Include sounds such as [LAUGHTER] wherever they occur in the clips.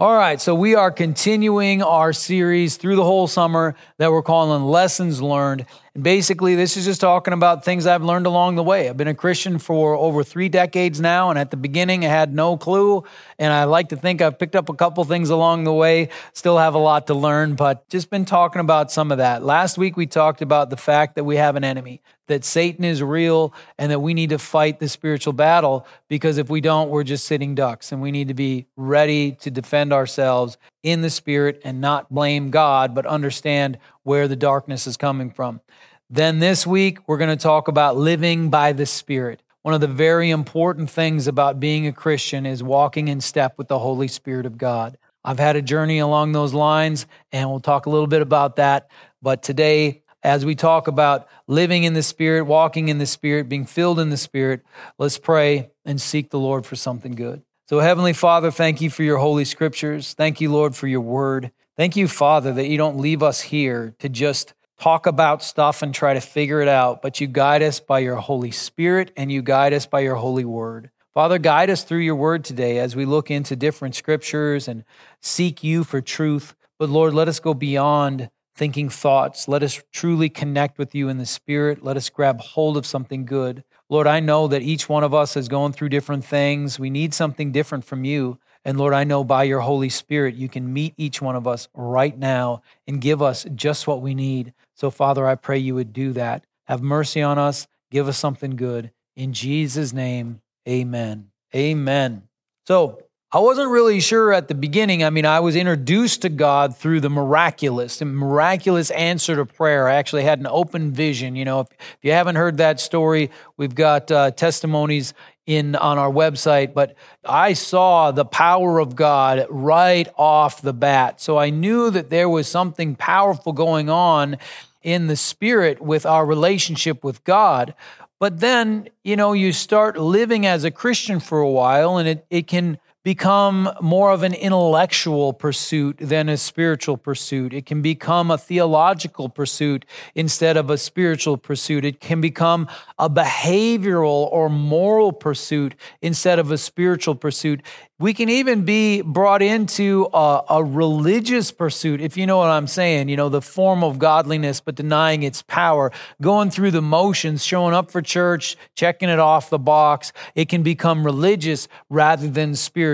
All right, so we are continuing our series through the whole summer that we're calling Lessons Learned. And basically, this is just talking about things I've learned along the way. I've been a Christian for over three decades now, and at the beginning, I had no clue. And I like to think I've picked up a couple things along the way, still have a lot to learn, but just been talking about some of that. Last week, we talked about the fact that we have an enemy, that Satan is real, and that we need to fight the spiritual battle because if we don't, we're just sitting ducks, and we need to be ready to defend ourselves in the spirit and not blame God, but understand where the darkness is coming from. Then this week, we're going to talk about living by the Spirit. One of the very important things about being a Christian is walking in step with the Holy Spirit of God. I've had a journey along those lines, and we'll talk a little bit about that. But today, as we talk about living in the Spirit, walking in the Spirit, being filled in the Spirit, let's pray and seek the Lord for something good. So, Heavenly Father, thank you for your holy scriptures. Thank you, Lord, for your word. Thank you, Father, that you don't leave us here to just talk about stuff and try to figure it out, but you guide us by your Holy Spirit and you guide us by your holy word. Father, guide us through your word today as we look into different scriptures and seek you for truth. But Lord, let us go beyond thinking thoughts. Let us truly connect with you in the spirit. Let us grab hold of something good. Lord, I know that each one of us is going through different things. We need something different from you. And Lord, I know by your Holy Spirit, you can meet each one of us right now and give us just what we need. So, Father, I pray you would do that. Have mercy on us. Give us something good. In Jesus' name, amen. Amen. So, I wasn't really sure at the beginning. I mean, I was introduced to God through the miraculous, the miraculous answer to prayer. I actually had an open vision. You know, if, if you haven't heard that story, we've got uh, testimonies in on our website. But I saw the power of God right off the bat, so I knew that there was something powerful going on in the spirit with our relationship with God. But then, you know, you start living as a Christian for a while, and it, it can become more of an intellectual pursuit than a spiritual pursuit. It can become a theological pursuit instead of a spiritual pursuit. It can become a behavioral or moral pursuit instead of a spiritual pursuit. We can even be brought into a, a, religious pursuit, if you know what I'm saying, you know, the form of godliness, but denying its power, going through the motions, showing up for church, checking it off the box. It can become religious rather than spiritual.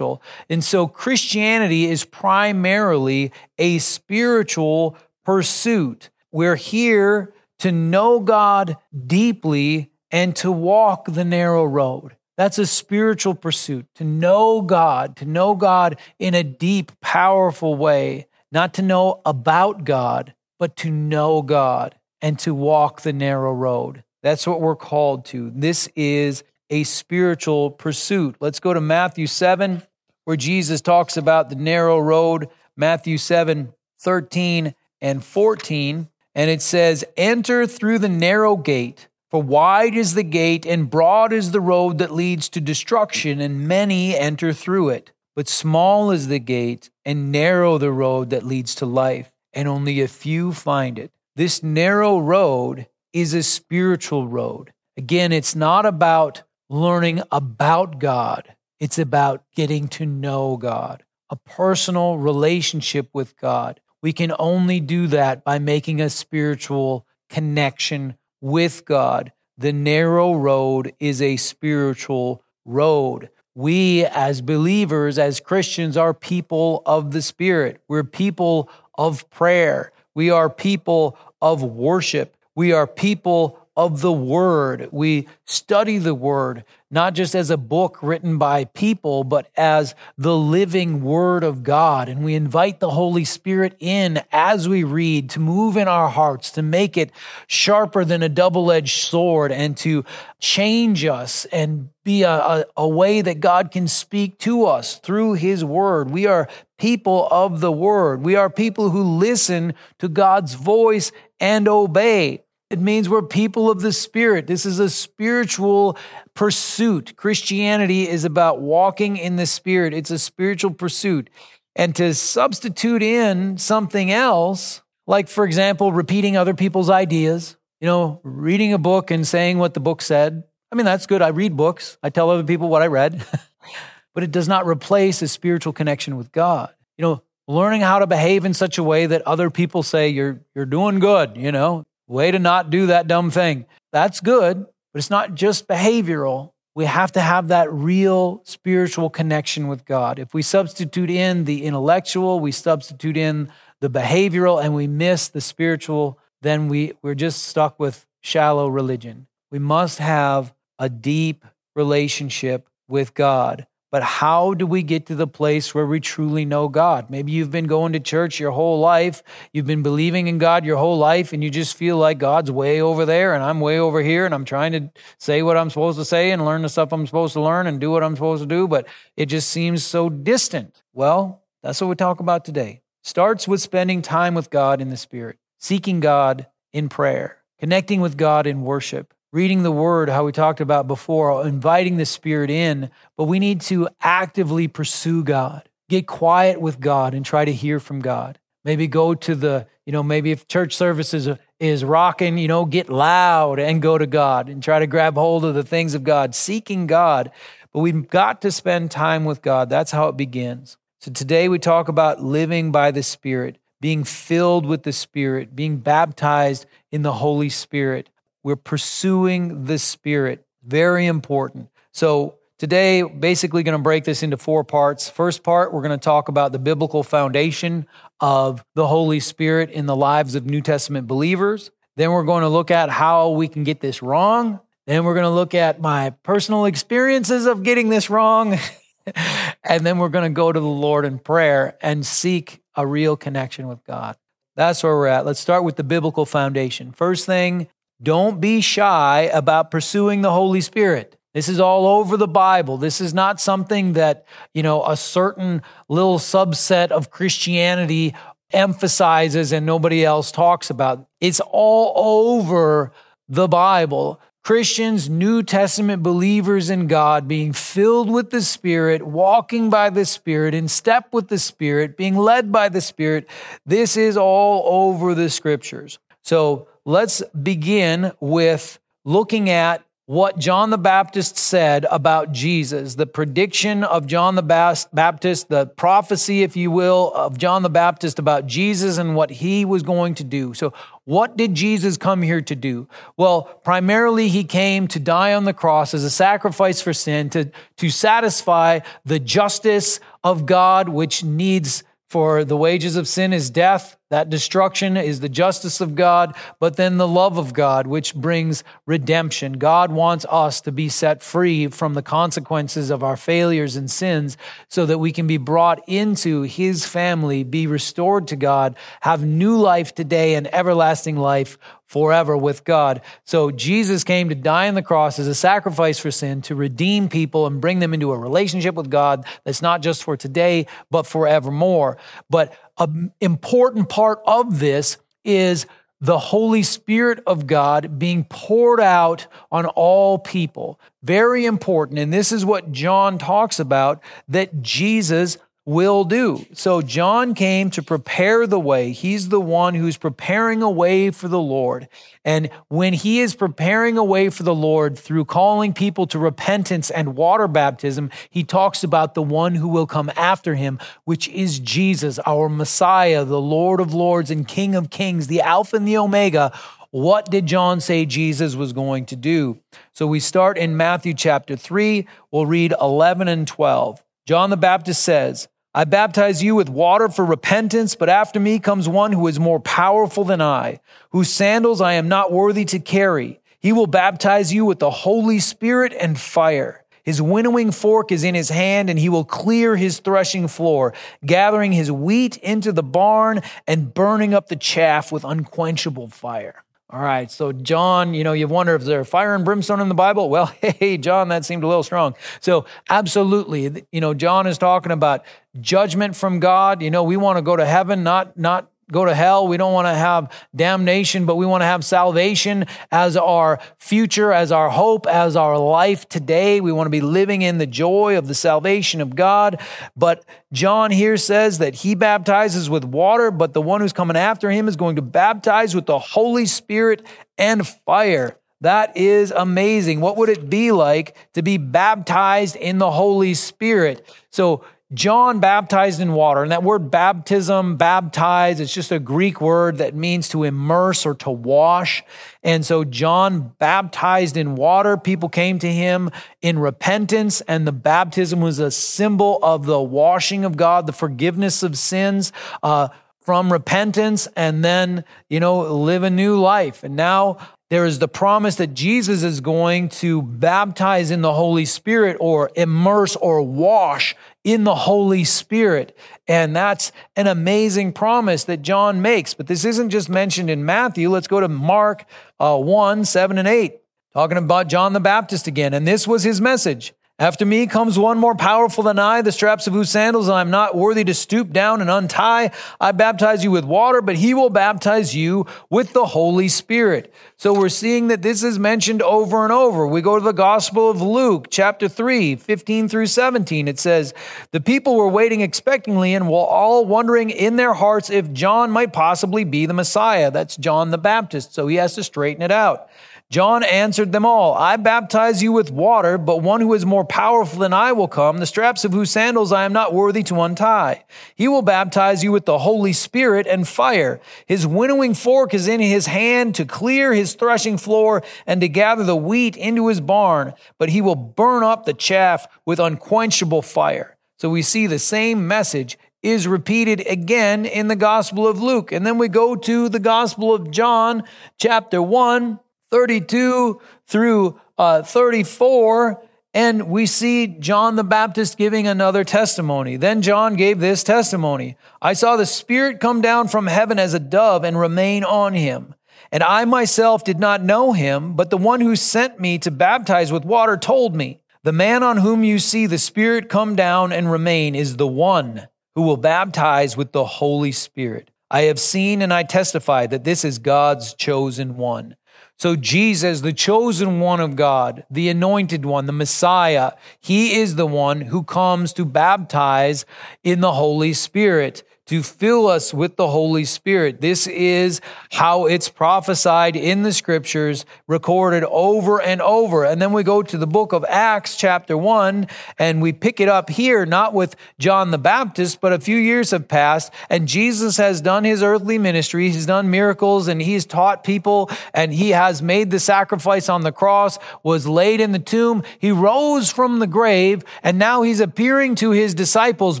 And so Christianity is primarily a spiritual pursuit. We're here to know God deeply and to walk the narrow road. That's a spiritual pursuit to know God, to know God in a deep, powerful way, not to know about God, but to know God and to walk the narrow road. That's what we're called to. This is a spiritual pursuit. Let's go to Matthew 7, where Jesus talks about the narrow road. Matthew 7, 13 and 14. And it says, Enter through the narrow gate. For wide is the gate and broad is the road that leads to destruction, and many enter through it. But small is the gate and narrow the road that leads to life, and only a few find it. This narrow road is a spiritual road. Again, it's not about learning about God, it's about getting to know God, a personal relationship with God. We can only do that by making a spiritual connection with God. The narrow road is a spiritual road. We, as believers, as Christians, are people of the Spirit. We're people of prayer. We are people of worship. We are people of the Word. We study the Word, not just as a book written by people, but as the living Word of God. And we invite the Holy Spirit in as we read to move in our hearts, to make it sharper than a double edged sword, and to change us and be a, a, a way that God can speak to us through His Word. We are people of the Word. We are people who listen to God's voice and obey. It means we're people of the Spirit. This is a spiritual pursuit. Christianity is about walking in the Spirit, it's a spiritual pursuit. And to substitute in something else, like, for example, repeating other people's ideas, you know, reading a book and saying what the book said. I mean, that's good. I read books, I tell other people what I read, [LAUGHS] but it does not replace a spiritual connection with God. you know, learning how to behave in such a way that other people say you're you're doing good, you know, way to not do that dumb thing. That's good, but it's not just behavioral. We have to have that real spiritual connection with God. If we substitute in the intellectual, we substitute in the behavioral, and we miss the spiritual, then we, we're just stuck with shallow religion. We must have a deep relationship with God. But how do we get to the place where we truly know God? Maybe you've been going to church your whole life, you've been believing in God your whole life, and you just feel like God's way over there and I'm way over here, and I'm trying to say what I'm supposed to say and learn the stuff I'm supposed to learn and do what I'm supposed to do, but it just seems so distant. Well, that's what we talk about today. Starts with spending time with God in the Spirit, seeking God in prayer, connecting with God in worship, reading the word, how we talked about before, inviting the Spirit in, but we need to actively pursue God. Get quiet with God and try to hear from God. Maybe go to the, you know, maybe if church service is, is rocking, you know, get loud and go to God and try to grab hold of the things of God, seeking God. But we've got to spend time with God. That's how it begins. So today we talk about living by the Spirit, being filled with the Spirit, being baptized in the Holy Spirit. We're pursuing the Spirit. Very important. So, today, basically, going to break this into four parts. First part, we're going to talk about the biblical foundation of the Holy Spirit in the lives of New Testament believers. Then, we're going to look at how we can get this wrong. Then, we're going to look at my personal experiences of getting this wrong. [LAUGHS] and then, we're going to go to the Lord in prayer and seek a real connection with God. That's where we're at. Let's start with the biblical foundation. First thing don't be shy about pursuing the Holy Spirit. This is all over the Bible. This is not something that, you know, a certain little subset of Christianity emphasizes and nobody else talks about. It's all over the Bible. Christians, New Testament believers in God, being filled with the Spirit, walking by the Spirit, in step with the Spirit, being led by the Spirit. This is all over the scriptures. So let's begin with looking at what John the Baptist said about Jesus, the prediction of John the Baptist, the prophecy, if you will, of John the Baptist about Jesus and what he was going to do. So, what did Jesus come here to do? Well, primarily he came to die on the cross as a sacrifice for sin, to, to satisfy the justice of God, which needs for the wages of sin is death. That destruction is the justice of God, but then the love of God, which brings redemption. God wants us to be set free from the consequences of our failures and sins so that we can be brought into His family, be restored to God, have new life today and everlasting life forever with God. So Jesus came to die on the cross as a sacrifice for sin to redeem people and bring them into a relationship with God that's not just for today, but forevermore. But an important part of this is the Holy Spirit of God being poured out on all people. Very important. And this is what John talks about that Jesus will do. So John came to prepare the way. He's the one who's preparing a way for the Lord. And when he is preparing a way for the Lord through calling people to repentance and water baptism, he talks about the one who will come after him, which is Jesus, our Messiah, the Lord of Lords and King of Kings, the Alpha and the Omega. What did John say Jesus was going to do? So we start in Matthew chapter 3. We'll read 11 and 12. John the Baptist says, I baptize you with water for repentance, but after me comes one who is more powerful than I, whose sandals I am not worthy to carry. He will baptize you with the Holy Spirit and fire. His winnowing fork is in his hand, and he will clear his threshing floor, gathering his wheat into the barn and burning up the chaff with unquenchable fire. All right, so John, you know, you wonder if there's fire and brimstone in the Bible. Well, [LAUGHS] hey, John, that seemed a little strong. So, absolutely, you know, John is talking about judgment from God. You know, we want to go to heaven, not not go to hell. We don't want to have damnation, but we want to have salvation as our future, as our hope, as our life today. We want to be living in the joy of the salvation of God. But John here says that he baptizes with water, but the one who's coming after him is going to baptize with the Holy Spirit and fire. That is amazing. What would it be like to be baptized in the Holy Spirit? So John baptized in water, and that word baptism, baptize, it's just a Greek word that means to immerse or to wash. And so John baptized in water. People came to him in repentance, and the baptism was a symbol of the washing of God, the forgiveness of sins. Uh, from repentance and then, you know, live a new life. And now there is the promise that Jesus is going to baptize in the Holy Spirit or immerse or wash in the Holy Spirit. And that's an amazing promise that John makes. But this isn't just mentioned in Matthew. Let's go to Mark uh, 1 7 and 8, talking about John the Baptist again. And this was his message. After me comes one more powerful than I, the straps of whose sandals I am not worthy to stoop down and untie. I baptize you with water, but he will baptize you with the Holy Spirit. So we're seeing that this is mentioned over and over. We go to the Gospel of Luke, chapter 3, 15 through 17. It says, The people were waiting expectantly and were all wondering in their hearts if John might possibly be the Messiah. That's John the Baptist. So he has to straighten it out. John answered them all, I baptize you with water, but one who is more powerful than I will come, the straps of whose sandals I am not worthy to untie. He will baptize you with the Holy Spirit and fire. His winnowing fork is in his hand to clear his threshing floor and to gather the wheat into his barn, but he will burn up the chaff with unquenchable fire. So we see the same message is repeated again in the Gospel of Luke. And then we go to the Gospel of John, chapter 1 32 through uh, 34, and we see John the Baptist giving another testimony. Then John gave this testimony I saw the Spirit come down from heaven as a dove and remain on him. And I myself did not know him, but the one who sent me to baptize with water told me, The man on whom you see the Spirit come down and remain is the one who will baptize with the Holy Spirit. I have seen and I testify that this is God's chosen one. So, Jesus, the chosen one of God, the anointed one, the Messiah, he is the one who comes to baptize in the Holy Spirit to fill us with the Holy Spirit. This is how it's prophesied in the scriptures, recorded over and over. And then we go to the book of Acts, chapter one, and we pick it up here, not with John the Baptist, but a few years have passed, and Jesus has done his earthly ministry. He's done miracles and he's taught people, and he has made the sacrifice on the cross, was laid in the tomb. He rose from the grave, and now he's appearing to his disciples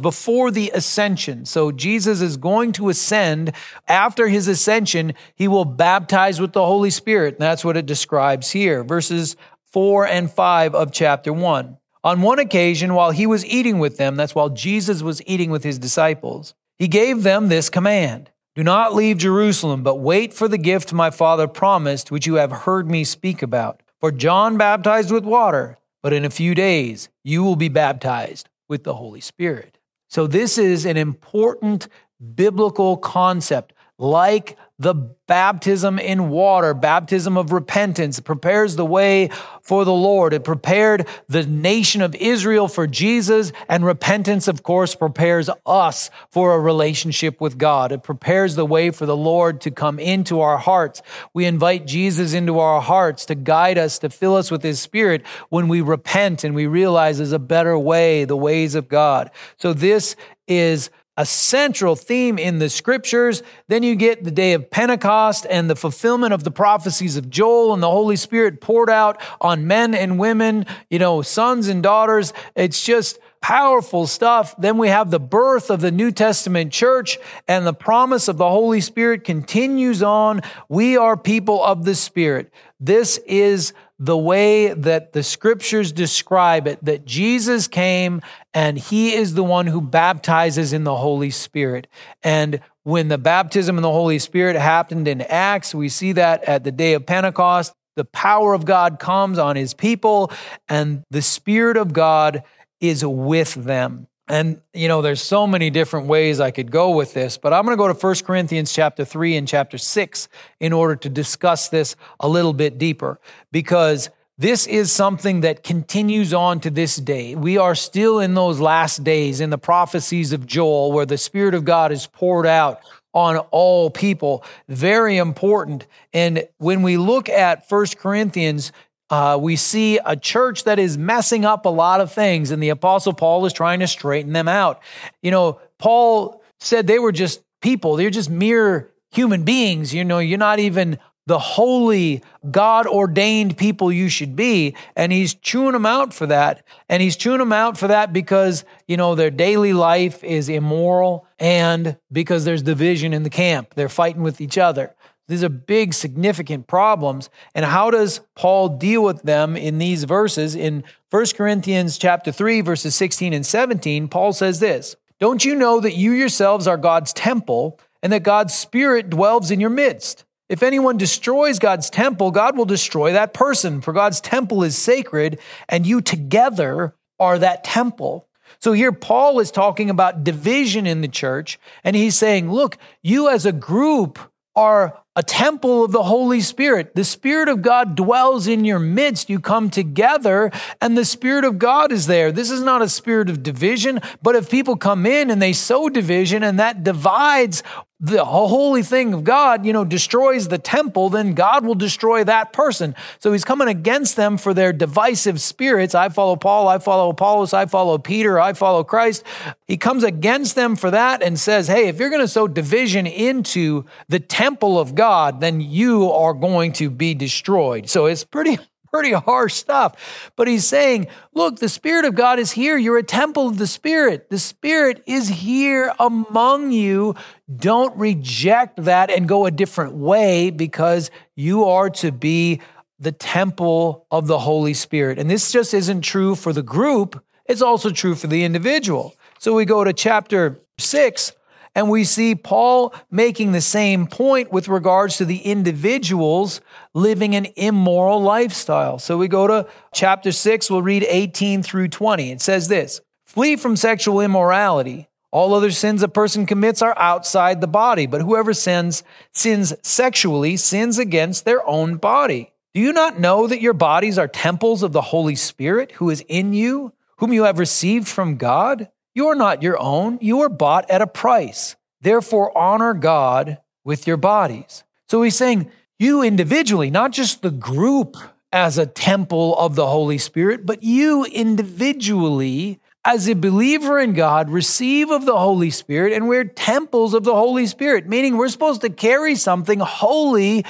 before the ascension. So Jesus Jesus is going to ascend. After his ascension, he will baptize with the Holy Spirit. And that's what it describes here, verses 4 and 5 of chapter 1. On one occasion, while he was eating with them, that's while Jesus was eating with his disciples, he gave them this command Do not leave Jerusalem, but wait for the gift my Father promised, which you have heard me speak about. For John baptized with water, but in a few days you will be baptized with the Holy Spirit. So, this is an important biblical concept, like the baptism in water, baptism of repentance. Prepares the way for the Lord. It prepared the nation of Israel for Jesus, and repentance, of course, prepares us for a relationship with God. It prepares the way for the Lord to come into our hearts. We invite Jesus into our hearts to guide us, to fill us with His Spirit when we repent and we realize there's a better way, the ways of God. So this is a central theme in the scriptures. Then you get the day of Pentecost and the fulfillment of the prophecies of Joel and the Holy Spirit poured out on men and women, you know, sons and daughters. It's just powerful stuff. Then we have the birth of the New Testament church and the promise of the Holy Spirit continues on. We are people of the Spirit. This is the way that the scriptures describe it that Jesus came and he is the one who baptizes in the Holy Spirit. And when the baptism in the Holy Spirit happened in Acts, we see that at the day of Pentecost. The power of God comes on his people, and the Spirit of God is with them. And you know, there's so many different ways I could go with this, but I'm going to go to 1 Corinthians chapter 3 and chapter 6 in order to discuss this a little bit deeper because this is something that continues on to this day. We are still in those last days in the prophecies of Joel where the Spirit of God is poured out on all people. Very important. And when we look at 1 Corinthians uh, we see a church that is messing up a lot of things, and the Apostle Paul is trying to straighten them out. You know, Paul said they were just people, they're just mere human beings. You know, you're not even the holy, God ordained people you should be. And he's chewing them out for that. And he's chewing them out for that because, you know, their daily life is immoral and because there's division in the camp. They're fighting with each other. These are big, significant problems. And how does Paul deal with them in these verses? In 1 Corinthians chapter 3, verses 16 and 17, Paul says this Don't you know that you yourselves are God's temple and that God's Spirit dwells in your midst? If anyone destroys God's temple, God will destroy that person, for God's temple is sacred, and you together are that temple. So here, Paul is talking about division in the church, and he's saying, Look, you as a group are a temple of the Holy Spirit. The Spirit of God dwells in your midst. You come together and the Spirit of God is there. This is not a spirit of division, but if people come in and they sow division and that divides the holy thing of God, you know, destroys the temple, then God will destroy that person. So he's coming against them for their divisive spirits. I follow Paul, I follow Apollos, I follow Peter, I follow Christ. He comes against them for that and says, hey, if you're going to sow division into the temple of God, then you are going to be destroyed. So it's pretty [LAUGHS] pretty harsh stuff. But he's saying, look, the Spirit of God is here. You're a temple of the Spirit. The Spirit is here among you. Don't reject that and go a different way because you are to be the temple of the Holy Spirit. And this just isn't true for the group, it's also true for the individual. So we go to chapter six and we see Paul making the same point with regards to the individuals living an immoral lifestyle. So we go to chapter 6, we'll read 18 through 20. It says this Flee from sexual immorality. All other sins a person commits are outside the body, but whoever sins, sins sexually, sins against their own body. Do you not know that your bodies are temples of the Holy Spirit who is in you, whom you have received from God? You are not your own. You are bought at a price. Therefore, honor God with your bodies. So he's saying, you individually, not just the group as a temple of the Holy Spirit, but you individually, as a believer in God, receive of the Holy Spirit, and we're temples of the Holy Spirit, meaning we're supposed to carry something holy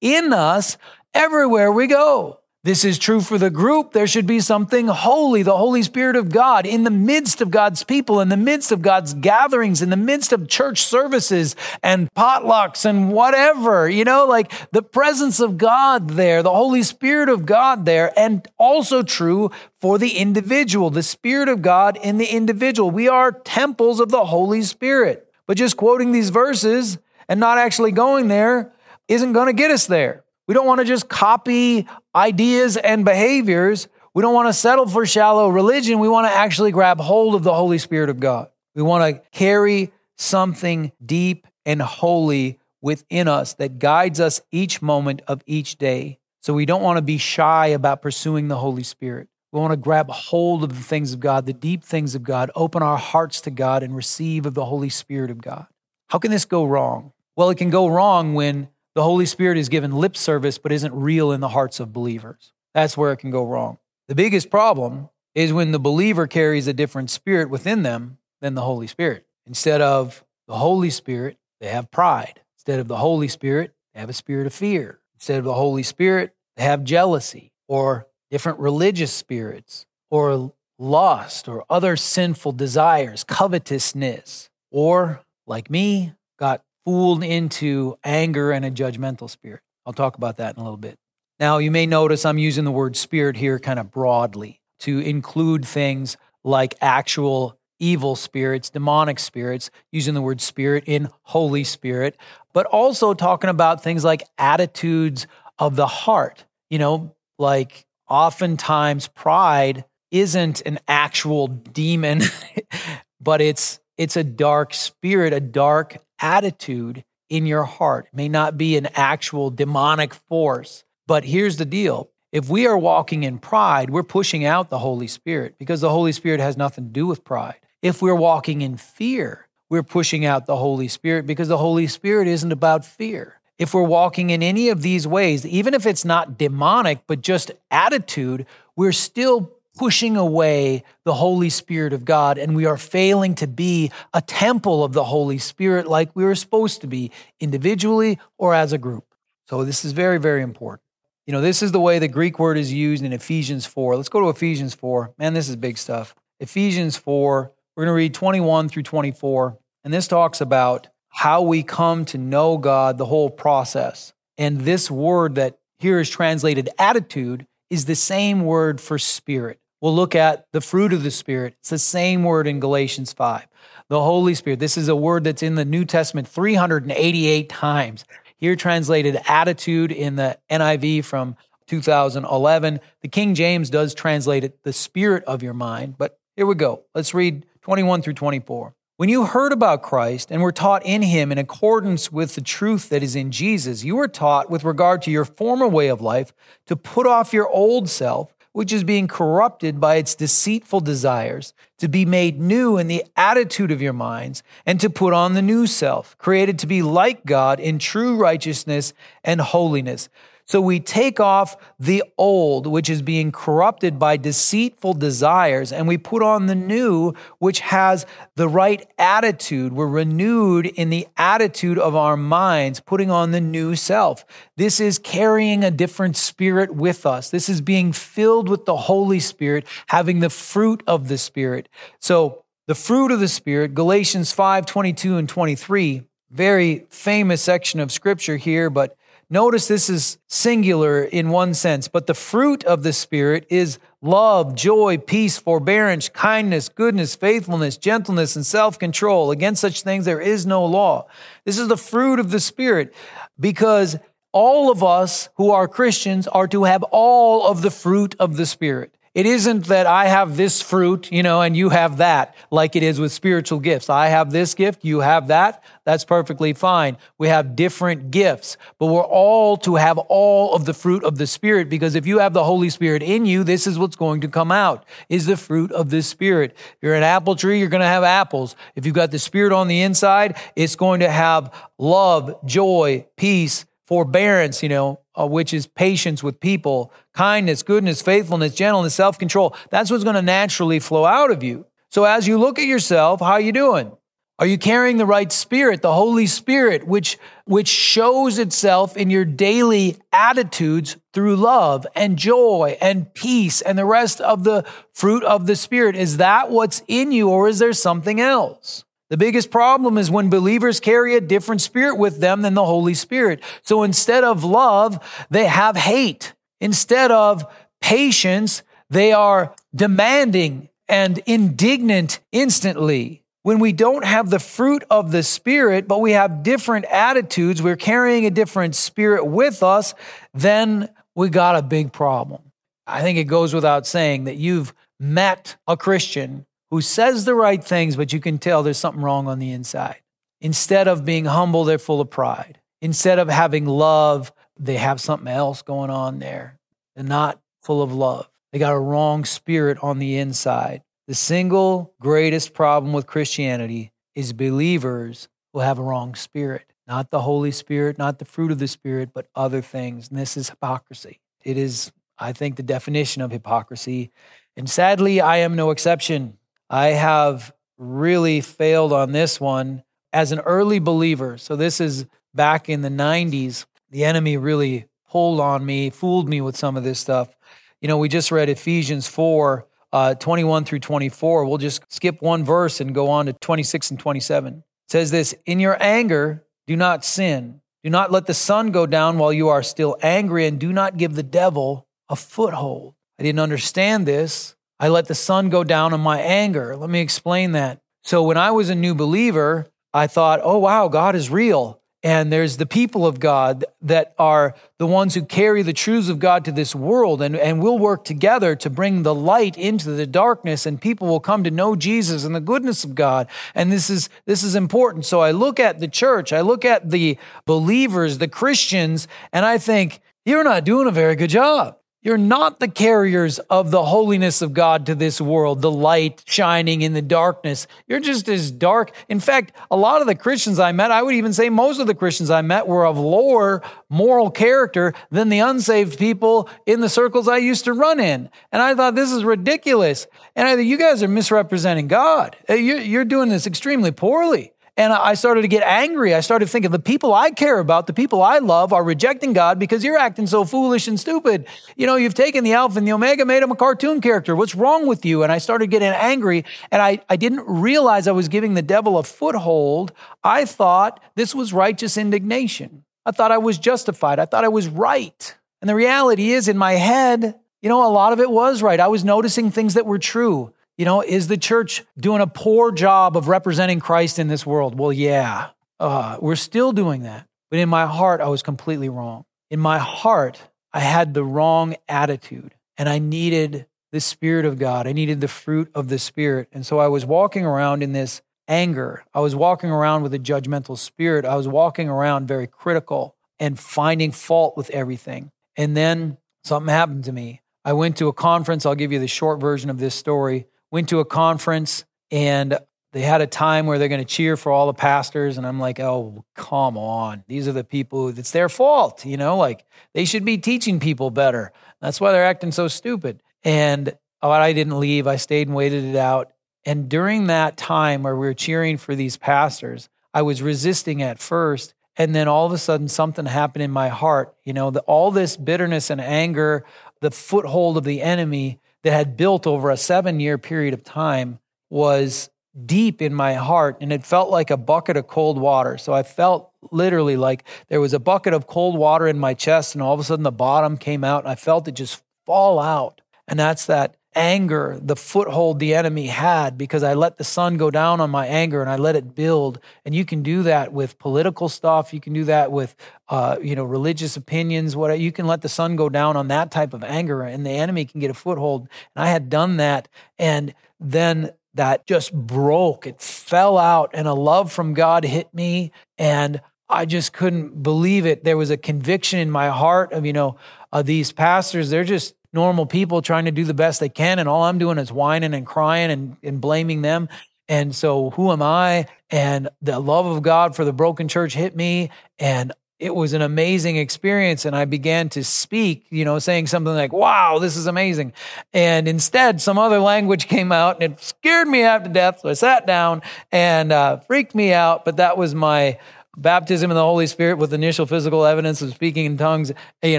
in us everywhere we go. This is true for the group. There should be something holy, the Holy Spirit of God in the midst of God's people, in the midst of God's gatherings, in the midst of church services and potlucks and whatever, you know, like the presence of God there, the Holy Spirit of God there, and also true for the individual, the Spirit of God in the individual. We are temples of the Holy Spirit. But just quoting these verses and not actually going there isn't going to get us there. We don't want to just copy ideas and behaviors. We don't want to settle for shallow religion. We want to actually grab hold of the Holy Spirit of God. We want to carry something deep and holy within us that guides us each moment of each day. So we don't want to be shy about pursuing the Holy Spirit. We want to grab hold of the things of God, the deep things of God, open our hearts to God, and receive of the Holy Spirit of God. How can this go wrong? Well, it can go wrong when the Holy Spirit is given lip service but isn't real in the hearts of believers. That's where it can go wrong. The biggest problem is when the believer carries a different spirit within them than the Holy Spirit. Instead of the Holy Spirit, they have pride. Instead of the Holy Spirit, they have a spirit of fear. Instead of the Holy Spirit, they have jealousy or different religious spirits or lust or other sinful desires, covetousness, or like me, got fooled into anger and a judgmental spirit. I'll talk about that in a little bit. Now, you may notice I'm using the word spirit here kind of broadly to include things like actual evil spirits, demonic spirits, using the word spirit in Holy Spirit, but also talking about things like attitudes of the heart. You know, like oftentimes pride isn't an actual demon, [LAUGHS] but it's it's a dark spirit, a dark attitude in your heart. It may not be an actual demonic force, but here's the deal. If we are walking in pride, we're pushing out the Holy Spirit because the Holy Spirit has nothing to do with pride. If we're walking in fear, we're pushing out the Holy Spirit because the Holy Spirit isn't about fear. if we're walking in any of these ways, even if it's not demonic, but just attitude, we're still pushing away the Holy Spirit of God, and we are failing to be a temple of the Holy Spirit like we were supposed to be, individually or as a group. So, this is very, very important. You know, this is the way the Greek word is used in Ephesians 4. Let's go to Ephesians 4. Man, this is big stuff. Ephesians 4, we're going to read 21 through 24. And this talks about how we come to know God, the whole process. And this word that here is translated attitude is the same word for spirit. We'll look at the fruit of the Spirit. It's the same word in Galatians 5. The Holy Spirit. This is a word that's in the New Testament 388 times. Here translated attitude in the NIV from 2011. The King James does translate it the spirit of your mind. But here we go. Let's read 21 through 24. When you heard about Christ and were taught in him in accordance with the truth that is in Jesus, you were taught with regard to your former way of life to put off your old self which is being corrupted by its deceitful desires, to be made new in the attitude of your minds, and to put on the new self, created to be like God in true righteousness and holiness. So we take off the old, which is being corrupted by deceitful desires, and we put on the new, which has the right attitude. We're renewed in the attitude of our minds, putting on the new self. This is carrying a different spirit with us. This is being filled with the Holy Spirit, having the fruit of the Spirit. So the fruit of the Spirit, Galatians 5 22 and 23, very famous section of scripture here, but Notice this is singular in one sense, but the fruit of the Spirit is love, joy, peace, forbearance, kindness, goodness, faithfulness, gentleness, and self control. Against such things there is no law. This is the fruit of the Spirit because all of us who are Christians are to have all of the fruit of the Spirit. It isn't that I have this fruit, you know, and you have that, like it is with spiritual gifts. I have this gift, you have that. That's perfectly fine. We have different gifts, but we're all to have all of the fruit of the Spirit because if you have the Holy Spirit in you, this is what's going to come out is the fruit of the Spirit. If you're an apple tree, you're going to have apples. If you've got the Spirit on the inside, it's going to have love, joy, peace, forbearance, you know, uh, which is patience with people, kindness, goodness, faithfulness, gentleness, self-control. That's what's going to naturally flow out of you. So as you look at yourself, how are you doing? Are you carrying the right spirit, the Holy Spirit, which, which shows itself in your daily attitudes through love and joy and peace and the rest of the fruit of the Spirit? Is that what's in you or is there something else? The biggest problem is when believers carry a different spirit with them than the Holy Spirit. So instead of love, they have hate. Instead of patience, they are demanding and indignant instantly. When we don't have the fruit of the Spirit, but we have different attitudes, we're carrying a different spirit with us, then we got a big problem. I think it goes without saying that you've met a Christian who says the right things, but you can tell there's something wrong on the inside. Instead of being humble, they're full of pride. Instead of having love, they have something else going on there. They're not full of love. They got a wrong spirit on the inside. The single greatest problem with Christianity is believers who have a wrong spirit. Not the Holy Spirit, not the fruit of the Spirit, but other things. And this is hypocrisy. It is, I think, the definition of hypocrisy. And sadly, I am no exception. I have really failed on this one as an early believer. So this is back in the 90s. The enemy really pulled on me, fooled me with some of this stuff. You know, we just read Ephesians 4 uh, 21 through 24. We'll just skip one verse and go on to 26 and 27. It says this In your anger, do not sin. Do not let the sun go down while you are still angry, and do not give the devil a foothold. I didn't understand this I let the sun go down in my anger. Let me explain that. So when I was a new believer, I thought, oh, wow, God is real. And there's the people of God that are the ones who carry the truths of God to this world. And, and we'll work together to bring the light into the darkness, and people will come to know Jesus and the goodness of God. And this is, this is important. So I look at the church, I look at the believers, the Christians, and I think, you're not doing a very good job. You're not the carriers of the holiness of God to this world, the light shining in the darkness. You're just as dark. In fact, a lot of the Christians I met, I would even say most of the Christians I met were of lower moral character than the unsaved people in the circles I used to run in. And I thought this is ridiculous. And I thought, you guys are misrepresenting God. Uh, you're doing this extremely poorly. And I started to get angry. I started thinking the people I care about, the people I love are rejecting God because you're acting so foolish and stupid. You know, you've taken the Alpha and the Omega, made him a cartoon character. What's wrong with you? And I started getting angry and I, I didn't realize I was giving the devil a foothold. I thought this was righteous indignation. I thought I was justified. I thought I was right. And the reality is in my head, you know, a lot of it was right. I was noticing things that were true. You know, is the church doing a poor job of representing Christ in this world? Well, yeah, uh, we're still doing that. But in my heart, I was completely wrong. In my heart, I had the wrong attitude and I needed the Spirit of God. I needed the fruit of the Spirit. And so I was walking around in this anger. I was walking around with a judgmental spirit. I was walking around very critical and finding fault with everything. And then something happened to me. I went to a conference. I'll give you the short version of this story went to a conference and they had a time where they're going to cheer for all the pastors and i'm like oh come on. These are the people it's their fault you know like they should be teaching people better. That's why they're acting so stupid. And oh, i didn't leave. I stayed and waited it out. And during that time where we were cheering for these pastors i was resisting at first and then all of a sudden something happened in my heart you know the, all this bitterness and anger the foothold of the enemy that had built over a seven year period of time was deep in my heart and it felt like a bucket of cold water. So I felt literally like there was a bucket of cold water in my chest and all of a sudden the bottom came out and I felt it just fall out. And that's that anger, the foothold the enemy had because I let the sun go down on my anger and I let it build. And you can do that with political stuff. You can do that with, uh, you know, religious opinions. What you can let the sun go down on that type of anger, and the enemy can get a foothold. And I had done that, and then that just broke. It fell out, and a love from God hit me, and I just couldn't believe it. There was a conviction in my heart of, you know, uh, these pastors, they're just normal people trying to do the best they can. And all I'm doing is whining and crying and, and blaming them. And so who am I? And the love of God for the broken church hit me. And it was an amazing experience. And I began to speak, you know, saying something like, wow, this is amazing. And instead, some other language [LAUGHS] came out and it scared me half to death. So I sat down and uh, freaked me out. But that was my baptism in the Holy Spirit with initial physical evidence of speaking in tongues, you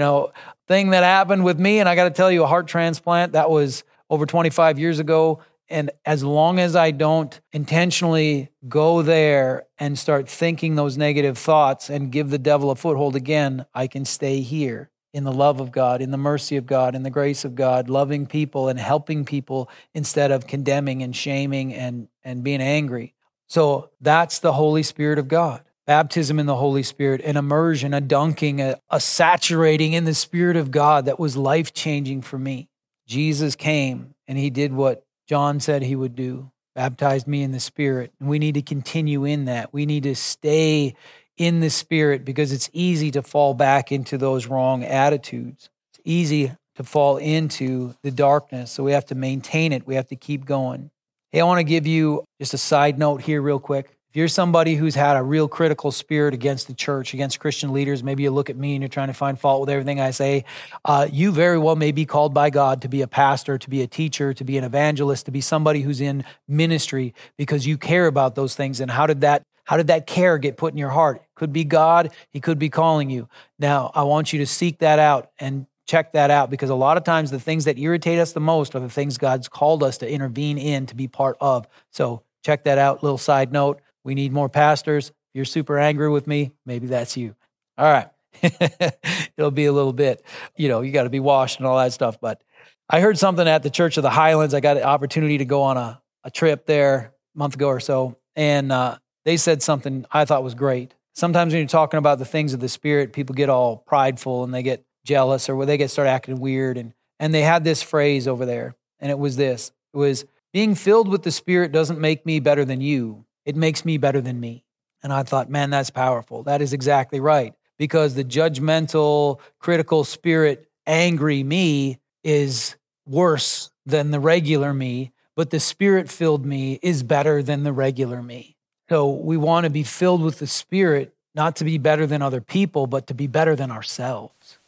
know, thing that happened with me. And I got to tell you, a heart transplant that was over 25 years ago. And as long as I don't intentionally go there and start thinking those negative thoughts and give the devil a foothold again, I can stay here in the love of God, in the mercy of God, in the grace of God, loving people and helping people instead of condemning and shaming and, and being angry. So that's the Holy Spirit of God baptism in the Holy Spirit, an immersion, a dunking, a, a saturating in the Spirit of God that was life changing for me. Jesus came and he did what John said he would do baptized me in the Spirit. And we need to continue in that. We need to stay in the Spirit because it's easy to fall back into those wrong attitudes. It's easy to fall into the darkness. So we have to maintain it, we have to keep going. Hey, I want to give you just a side note here, real quick. If you're somebody who's had a real critical spirit against the church, against Christian leaders, maybe you look at me and you're trying to find fault with everything I say, uh, you very well may be called by God to be a pastor, to be a teacher, to be an evangelist, to be somebody who's in ministry because you care about those things. And how did that how did that care get put in your heart? Could be God, He could be calling you. Now, I want you to seek that out and check that out because a lot of times the things that irritate us the most are the things God's called us to intervene in to be part of. So check that out. Little side note. We need more pastors. If you're super angry with me, maybe that's you. All right. [LAUGHS] It'll be a little bit, you know, you got to be washed and all that stuff. But I heard something at the Church of the Highlands. I got an opportunity to go on a, a trip there a month ago or so. And uh, they said something I thought was great. Sometimes when you're talking about the things of the Spirit, people get all prideful and they get jealous or they get start acting weird. And, and they had this phrase over there. And it was this it was, being filled with the Spirit doesn't make me better than you it makes me better than me. And I thought, man, that's powerful. That is exactly right. Because the judgmental, critical spirit angry me is worse than the regular me, but the spirit filled me is better than the regular me. So we want to be filled with the spirit, not to be better than other people, but to be better than ourselves.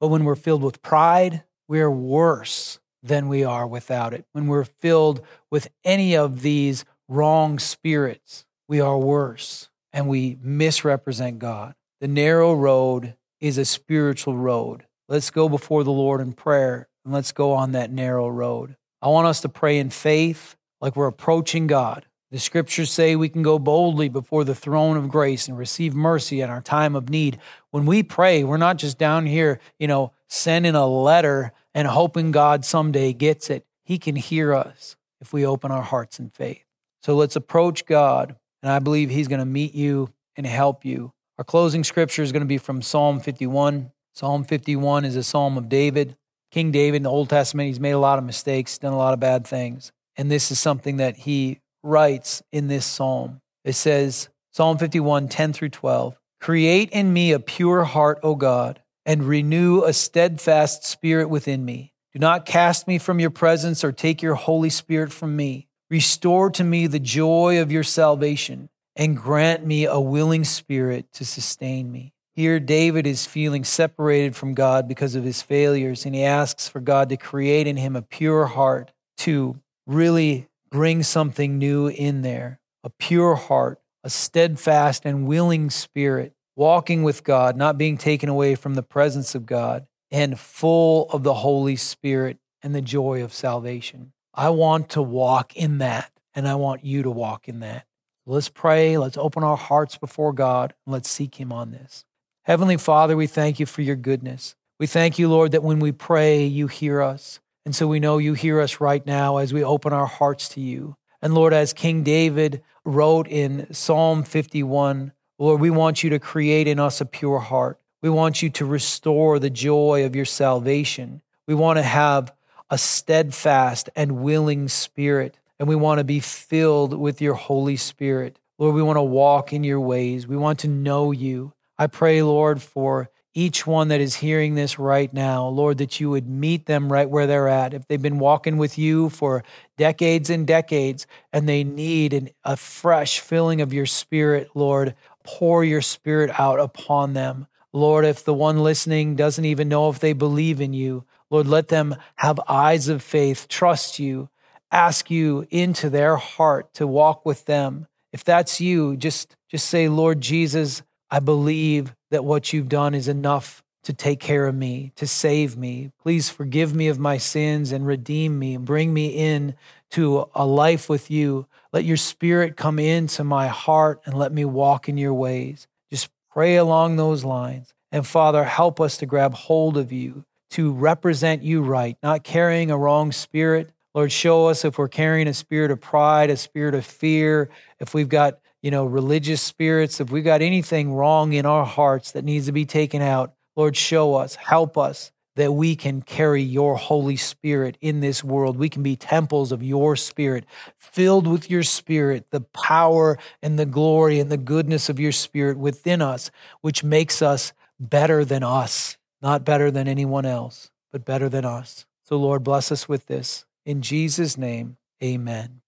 But when we're filled with pride, we're worse than we are without it. When we're filled with any of these wrong spirits, we are worse and we misrepresent God. The narrow road is a spiritual road. Let's go before the Lord in prayer and let's go on that narrow road. I want us to pray in faith like we're approaching God. The scriptures say we can go boldly before the throne of grace and receive mercy in our time of need. When we pray, we're not just down here, you know, sending a letter and hoping God someday gets it. He can hear us if we open our hearts in faith. So let's approach God, and I believe He's going to meet you and help you. Our closing scripture is going to be from Psalm 51. Psalm 51 is a psalm of David. King David in the Old Testament, he's made a lot of mistakes, done a lot of bad things. And this is something that he writes in this psalm. It says, Psalm 51, 10 through 12 Create in me a pure heart, O God, and renew a steadfast spirit within me. Do not cast me from your presence or take your Holy Spirit from me. Restore to me the joy of your salvation and grant me a willing spirit to sustain me. Here, David is feeling separated from God because of his failures, and he asks for God to create in him a pure heart to really bring something new in there a pure heart, a steadfast and willing spirit, walking with God, not being taken away from the presence of God, and full of the Holy Spirit and the joy of salvation. I want to walk in that, and I want you to walk in that. Let's pray. Let's open our hearts before God, and let's seek Him on this. Heavenly Father, we thank you for your goodness. We thank you, Lord, that when we pray, you hear us. And so we know you hear us right now as we open our hearts to you. And Lord, as King David wrote in Psalm 51, Lord, we want you to create in us a pure heart. We want you to restore the joy of your salvation. We want to have a steadfast and willing spirit, and we want to be filled with your Holy Spirit. Lord, we want to walk in your ways. We want to know you. I pray, Lord, for each one that is hearing this right now, Lord, that you would meet them right where they're at. If they've been walking with you for decades and decades and they need an, a fresh filling of your spirit, Lord, pour your spirit out upon them. Lord, if the one listening doesn't even know if they believe in you, Lord, let them have eyes of faith, trust you, ask you into their heart to walk with them. If that's you, just just say, Lord Jesus, I believe that what you've done is enough to take care of me, to save me. Please forgive me of my sins and redeem me and bring me in to a life with you. Let your spirit come into my heart and let me walk in your ways. Just pray along those lines. And Father, help us to grab hold of you, to represent you right, not carrying a wrong spirit. Lord, show us if we're carrying a spirit of pride, a spirit of fear, if we've got you know, religious spirits, if we've got anything wrong in our hearts that needs to be taken out, Lord, show us, help us that we can carry your Holy Spirit in this world. We can be temples of your Spirit, filled with your Spirit, the power and the glory and the goodness of your Spirit within us, which makes us better than us, not better than anyone else, but better than us. So, Lord, bless us with this. In Jesus' name, amen.